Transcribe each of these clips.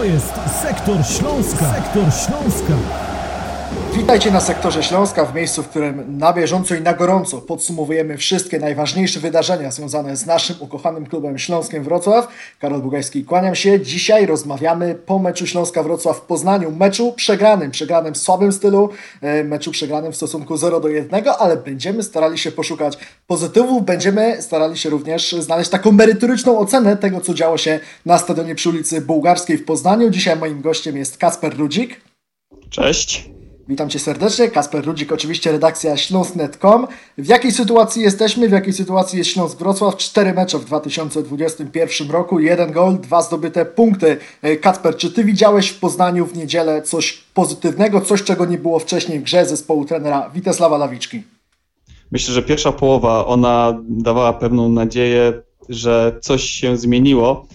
To jest Sektor Śląska. Sektor Śląska. Witajcie na sektorze Śląska, w miejscu, w którym na bieżąco i na gorąco podsumowujemy wszystkie najważniejsze wydarzenia związane z naszym ukochanym klubem Śląskiem Wrocław. Karol Bugajski, kłaniam się. Dzisiaj rozmawiamy po meczu Śląska Wrocław w Poznaniu. Meczu przegranym, przegranym w słabym stylu, e, meczu przegranym w stosunku 0 do 1, ale będziemy starali się poszukać pozytywów, będziemy starali się również znaleźć taką merytoryczną ocenę tego, co działo się na stadionie przy ulicy Bułgarskiej w Poznaniu. Dzisiaj moim gościem jest Kasper Rudzik. Cześć. Witam Cię serdecznie. Kasper Rudzik, oczywiście redakcja śląsk.net.com. W jakiej sytuacji jesteśmy? W jakiej sytuacji jest Śląsk Wrocław? Cztery mecze w 2021 roku, jeden gol, dwa zdobyte punkty. E, Kasper, czy Ty widziałeś w Poznaniu w niedzielę coś pozytywnego, coś czego nie było wcześniej w grze zespołu trenera Witesława Lawiczki? Myślę, że pierwsza połowa ona dawała pewną nadzieję, że coś się zmieniło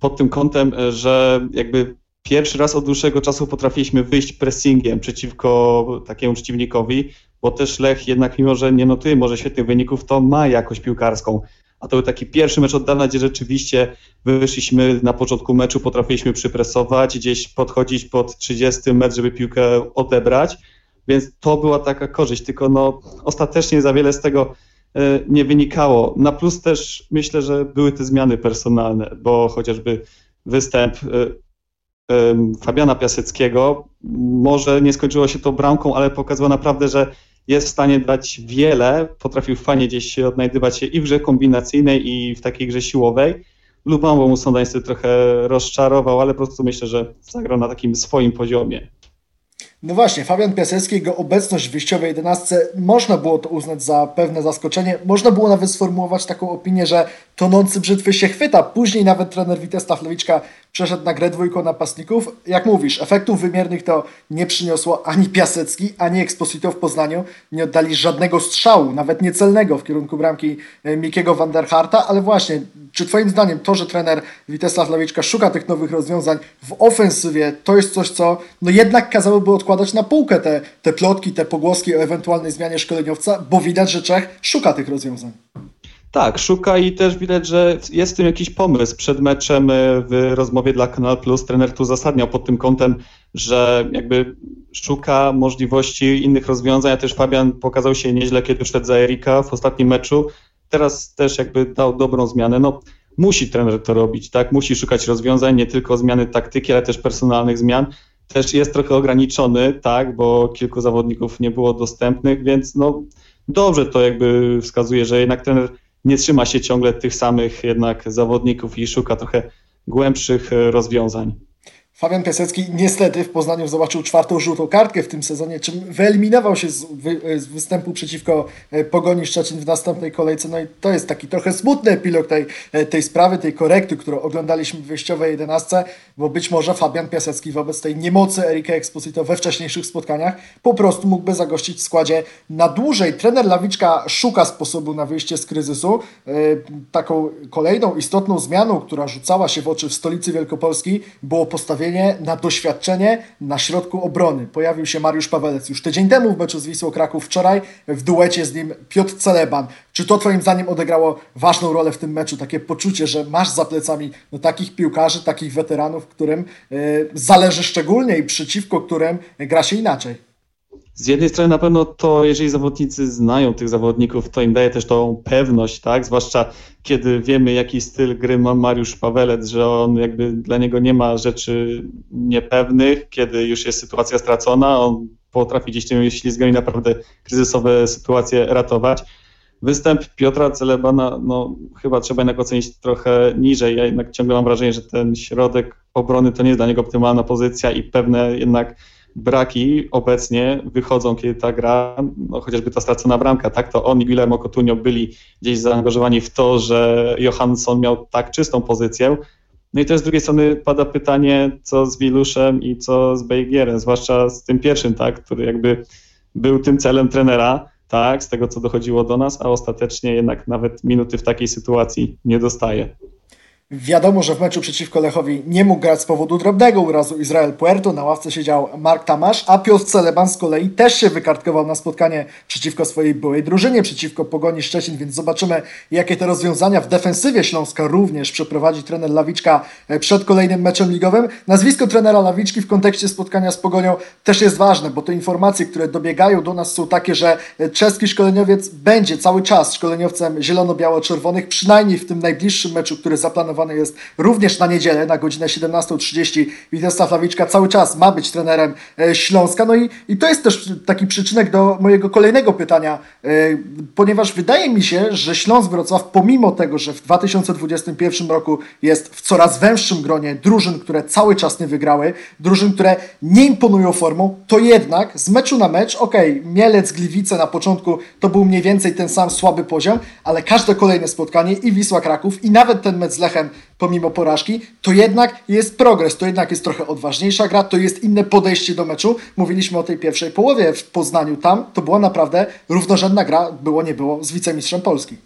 pod tym kątem, że jakby pierwszy raz od dłuższego czasu potrafiliśmy wyjść pressingiem przeciwko takiemu przeciwnikowi, bo też Lech jednak mimo, że nie notuje może świetnych wyników, to ma jakość piłkarską. A to był taki pierwszy mecz od dawna, gdzie rzeczywiście wyszliśmy na początku meczu, potrafiliśmy przypresować, gdzieś podchodzić pod 30 metr, żeby piłkę odebrać, więc to była taka korzyść, tylko no ostatecznie za wiele z tego e, nie wynikało. Na plus też myślę, że były te zmiany personalne, bo chociażby występ e, Fabiana Piaseckiego. Może nie skończyło się to bramką, ale pokazało naprawdę, że jest w stanie dać wiele, potrafił fajnie gdzieś odnajdywać się i w grze kombinacyjnej, i w takiej grze siłowej. Lubambo mu sądańcy trochę rozczarował, ale po prostu myślę, że zagrał na takim swoim poziomie. No właśnie, Fabian Piasecki, jego obecność w wyjściowej 11 można było to uznać za pewne zaskoczenie. Można było nawet sformułować taką opinię, że tonący brzytwy się chwyta. Później nawet trener Witesta Lewiczka przeszedł na grę dwójką napastników. Jak mówisz, efektów wymiernych to nie przyniosło ani Piasecki, ani Exposito w Poznaniu. Nie oddali żadnego strzału, nawet niecelnego w kierunku bramki e, Mikiego van der Harta, ale właśnie, czy twoim zdaniem to, że trener Witesław Lewiczka szuka tych nowych rozwiązań w ofensywie, to jest coś, co no jednak kazałoby odkładać na półkę te, te plotki, te pogłoski o ewentualnej zmianie szkoleniowca, bo widać, że Czech szuka tych rozwiązań. Tak, szuka i też widać, że jest w tym jakiś pomysł. Przed meczem e, w rozmowie dla Kanal Plus trener tu zasadniał pod tym kątem, że jakby szuka możliwości innych rozwiązań, a też Fabian pokazał się nieźle, kiedy wszedł za Erika w ostatnim meczu. Teraz też jakby dał dobrą zmianę. No, musi trener to robić, tak? Musi szukać rozwiązań, nie tylko zmiany taktyki, ale też personalnych zmian. Też jest trochę ograniczony, tak, bo kilku zawodników nie było dostępnych, więc no dobrze to jakby wskazuje, że jednak trener nie trzyma się ciągle tych samych jednak zawodników i szuka trochę głębszych e, rozwiązań. Fabian Piasecki niestety w Poznaniu zobaczył czwartą żółtą kartkę w tym sezonie, czym wyeliminował się z, wy, z, występu przeciwko e, Pogoni Szczecin w następnej kolejce. No i to jest taki trochę smutny epilog tej, e, tej sprawy, tej korekty, którą oglądaliśmy w wyjściowej 11, bo być może Fabian Piasecki wobec tej niemocy Erika Exposito we wcześniejszych spotkaniach po prostu mógłby zagościć w składzie na dłużej. Trener Lawiczka szuka sposobu na wyjście z kryzysu. E, taką kolejną istotną zmianą, która rzucała się w oczy w stolicy Wielkopolski było postawienie na doświadczenie na środku obrony. Pojawił się Mariusz Pawelec już tydzień temu w meczu z Wisłą Kraków, wczoraj w duecie z nim Piotr Celeban. Czy to Twoim zdaniem odegrało ważną rolę w tym meczu? Takie poczucie, że masz za plecami no, takich piłkarzy, takich weteranów, którym y, zależy szczególnie i przeciwko którym gra się inaczej. Z jednej strony na pewno to, jeżeli zawodnicy znają tych zawodników, to im daje też tą pewność, tak? Zwłaszcza kiedy wiemy, jaki styl gry ma Mariusz Pawelec, że on jakby dla niego nie ma rzeczy niepewnych, kiedy już jest sytuacja stracona, on potrafi gdzieś tymi ślizgami naprawdę kryzysowe sytuacje ratować. Występ Piotra Celebana, no chyba trzeba jednak ocenić trochę niżej. Ja jednak ciągle mam wrażenie, że ten środek obrony to nie jest dla niego optymalna pozycja i pewne jednak braki obecnie wychodzą, kiedy ta gra, no chociażby ta stracona bramka, tak, to on i Guillermo Coutinho byli gdzieś zaangażowani w to, że Johansson miał tak czystą pozycję. No i też z drugiej strony pada pytanie, co z Wiluszem i co z Bejgierem, zwłaszcza z tym pierwszym, tak, który jakby był tym celem trenera, tak, z tego co dochodziło do nas, a ostatecznie jednak nawet minuty w takiej sytuacji nie dostaje. Wiadomo, że w meczu przeciwko Lechowi nie mógł grać z powodu drobnego urazu Izrael Puerto. Na ławce siedział Mark Tamasz, a Piotr Celeban z kolei też się wykartkował na spotkanie przeciwko swojej byłej drużynie, przeciwko Pogoni Szczecin, więc zobaczymy, jakie te rozwiązania w defensywie Śląska również przeprowadzi trener Lawiczka e, przed kolejnym meczem ligowym. Nazwisko trenera Lawiczki w kontekście spotkania z Pogonią też jest ważne, bo te informacje, które dobiegają do nas są takie, że e, czeski szkoleniowiec będzie cały czas szkoleniowcem zielono-biało-czerwonych, przynajmniej w tym najbliższym meczu, który zaplanowany planowany jest również na niedzielę na godzinę 17.30. Witesław Lawiczka cały czas ma być trenerem e, Śląska. No i, i to jest też taki przyczynek do mojego kolejnego pytania, e, ponieważ wydaje mi się, że Śląsk Wrocław, pomimo tego, że w 2021 roku jest w coraz węższym gronie drużyn, które cały czas nie wygrały, drużyn, które nie imponują formą, to jednak z meczu na mecz, okej, okay, Mielec, Gliwice na początku to był mniej więcej ten sam słaby poziom, ale każde kolejne spotkanie i Wisła Kraków i nawet ten mecz z Lechem pomimo porażki, to jednak jest progres, to jednak jest trochę odważniejsza gra, to jest inne podejście do meczu. Mówiliśmy o tej pierwszej połowie w Poznaniu, tam to była naprawdę równorzędna gra, było nie było, z wicemistrzem Polski.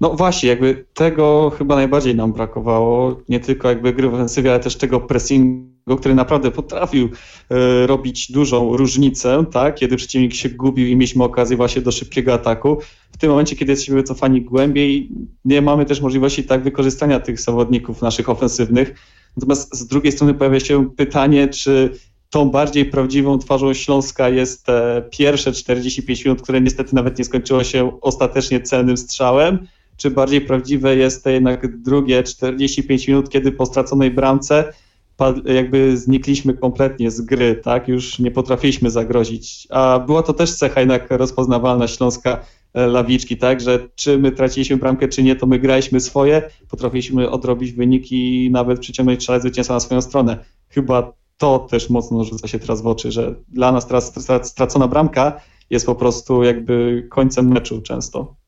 No właśnie, jakby tego chyba najbardziej nam brakowało, nie tylko jakby gry w ofensywie, ale też tego pressingu, który naprawdę potrafił e, robić dużą różnicę, tak, kiedy przeciwnik się gubił i mieliśmy okazję właśnie do szybkiego ataku. W tym momencie, kiedy jesteśmy wycofani głębiej, nie mamy też możliwości tak wykorzystania tych zawodników naszych ofensywnych. Natomiast z drugiej strony pojawia się pytanie, czy tą bardziej prawdziwą twarzą Śląska jest pierwsze 45 minut, które niestety nawet nie skończyło się ostatecznie celnym strzałem, czy bardziej prawdziwe jest to jednak drugie 45 minut, kiedy po straconej bramce jakby znikliśmy kompletnie z gry, tak? Już nie potrafiliśmy zagrozić. A była to też cecha jednak rozpoznawalna Śląska e, Lawiczki, tak? Że czy my traciliśmy bramkę, czy nie, to my graliśmy swoje, potrafiliśmy odrobić wyniki i nawet przyciągnąć szale zwycięstwa na swoją stronę. Chyba to też mocno rzuca się teraz w oczy, że dla nas teraz stracona bramka jest po prostu jakby końcem meczu często.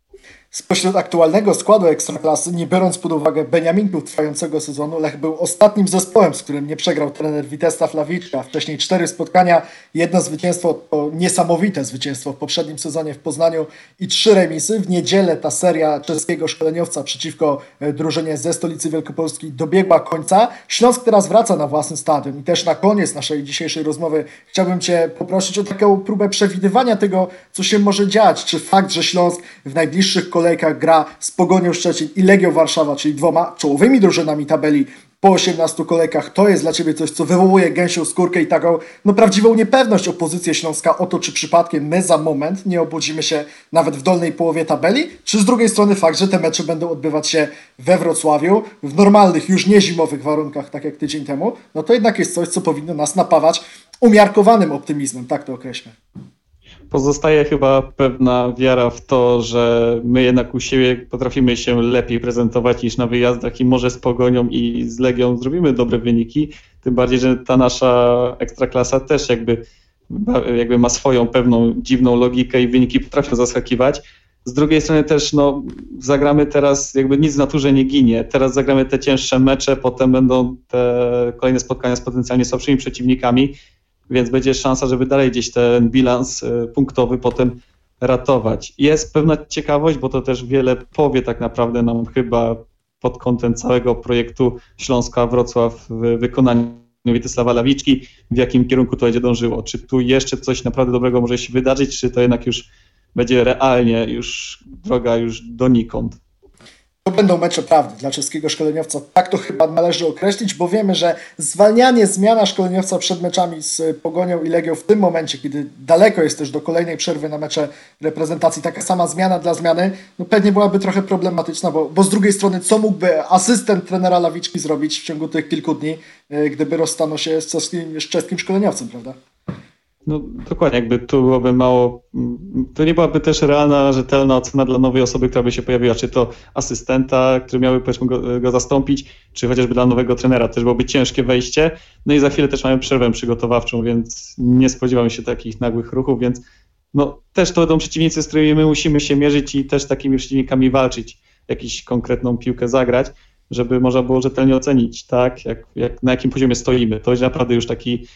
Spośród aktualnego składu Ekstraklasy, nie biorąc pod uwagę Beniaminków trwającego sezonu, Lech był ostatnim zespołem, z którym nie przegrał trener Witesław Lawiczka. Wcześniej cztery spotkania, jedno zwycięstwo, to niesamowite zwycięstwo w poprzednim sezonie w Poznaniu i trzy remisy. W niedzielę ta seria czeskiego szkoleniowca przeciwko e, drużynie ze stolicy Wielkopolski dobiegła końca. Śląsk teraz wraca na własny stadion i też na koniec naszej dzisiejszej rozmowy chciałbym Cię poprosić o taką próbę przewidywania tego, co się może dziać. Czy fakt, że Śląsk w najbliższych kolejnych kolejkach gra z Pogonią Szczecin i Legią Warszawa, czyli dwoma czołowymi drużynami tabeli po 18 kolejkach, to jest dla Ciebie coś, co wywołuje gęsią skórkę i taką no, prawdziwą niepewność. O Śląska o to, czy przypadkiem my za moment nie obudzimy się nawet w dolnej połowie tabeli, czy z drugiej strony fakt, że te mecze będą odbywać się we Wrocławiu w normalnych, już nie zimowych warunkach, tak jak tydzień temu, no to jednak jest coś, co powinno nas napawać umiarkowanym optymizmem, tak to określę pozostaje chyba pewna wiara w to, że my jednak u siebie potrafimy się lepiej prezentować niż na wyjazdach i może z Pogonią i z Legią zrobimy dobre wyniki, tym bardziej, że ta nasza ekstraklasa też jakby, jakby ma swoją pewną dziwną logikę i wyniki potrafią zaskakiwać. Z drugiej strony też no, zagramy teraz, jakby nic w naturze nie ginie. Teraz zagramy te cięższe mecze, potem będą te kolejne spotkania z potencjalnie słabszymi przeciwnikami więc będzie szansa, żeby dalej gdzieś ten bilans e, punktowy potem ratować. Jest pewna ciekawość, bo to też wiele powie tak naprawdę nam chyba pod kątem całego projektu Śląska-Wrocław w wykonaniu Witysława Lawiczki, w jakim kierunku to będzie dążyło. Czy tu jeszcze coś naprawdę dobrego może się wydarzyć, czy to jednak już będzie realnie już droga już donikąd? To będą mecze prawdy dla czeskiego szkoleniowca. Tak to chyba należy określić, bo wiemy, że zwalnianie, zmiana szkoleniowca przed meczami z Pogonią i Legią w tym momencie, kiedy daleko jest też do kolejnej przerwy na mecze reprezentacji, taka sama zmiana dla zmiany, no pewnie byłaby trochę problematyczna, bo, bo z drugiej strony, co mógłby asystent trenera Lawiczki zrobić w ciągu tych kilku dni, e, gdyby rozstanął się z czeskim, z czeskim szkoleniowcem, prawda? No dokładnie, jakby tu byłoby mało, to nie byłaby też realna, rzetelna ocena dla nowej osoby, która by się pojawiła, czy to asystenta, który miałby powiedzmy go, go zastąpić, czy chociażby dla nowego trenera, też byłoby ciężkie wejście. No i za chwilę też mamy przerwę przygotowawczą, więc nie spodziewam się takich nagłych ruchów, więc no też to będą przeciwnicy, z którymi my musimy się mierzyć i też takimi przeciwnikami walczyć, jakąś konkretną piłkę zagrać, żeby można było rzetelnie ocenić, tak, jak, jak, na jakim poziomie stoimy. To jest naprawdę już taki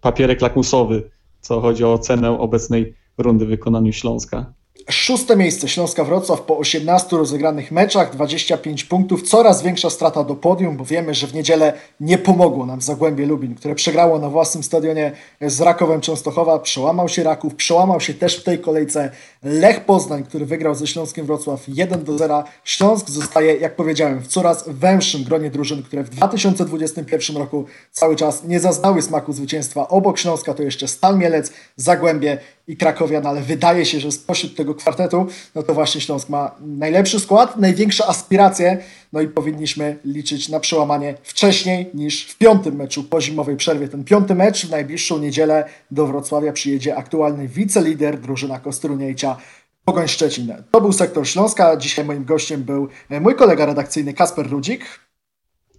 papierek lakmusowy, co chodzi o cenę obecnej rundy wykonaniu Śląska. Szóste miejsce Śląska Wrocław po 18 rozegranych meczach, 25 punktów, coraz większa strata do podium, bo wiemy, że w niedzielę nie pomogło nam Zagłębie Lubin, które przegrało na własnym stadionie z Rakowem Częstochowa, przełamał się Raków, przełamał się też w tej kolejce Lech Poznań, który wygrał ze Śląskiem Wrocław 1 do 0. Śląsk zostaje, jak powiedziałem, w coraz węższym gronie drużyn, które w 2021 roku cały czas nie zaznały smaku zwycięstwa. Obok Śląska to jeszcze Stal Mielec, Zagłębie i Krakowian, ale wydaje się, że spośród tego kwartetu, no to właśnie Śląsk ma najlepszy skład, największe aspiracje, no i powinniśmy liczyć na przełamanie wcześniej niż w piątym meczu po zimowej przerwie. Ten piąty mecz w najbliższą niedzielę do Wrocławia przyjedzie aktualny wicelider drużyna Kostruniejcia Pogoń Szczecin. To był sektor Śląska. Dzisiaj moim gościem był mój kolega redakcyjny Kasper Rudzik.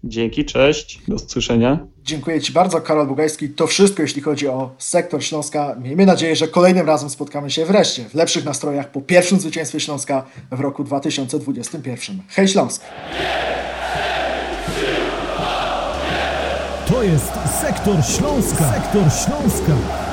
Dzięki, cześć, do usłyszenia. Dziękuję Ci bardzo, Karol Bugajski. To wszystko, jeśli chodzi o sektor Śląska. Miejmy nadzieję, że kolejnym razem spotkamy się wreszcie w lepszych nastrojach po pierwszym zwycięstwie Śląska w roku 2021. Hej Śląsk! To jest sektor Śląska. Sektor Śląska.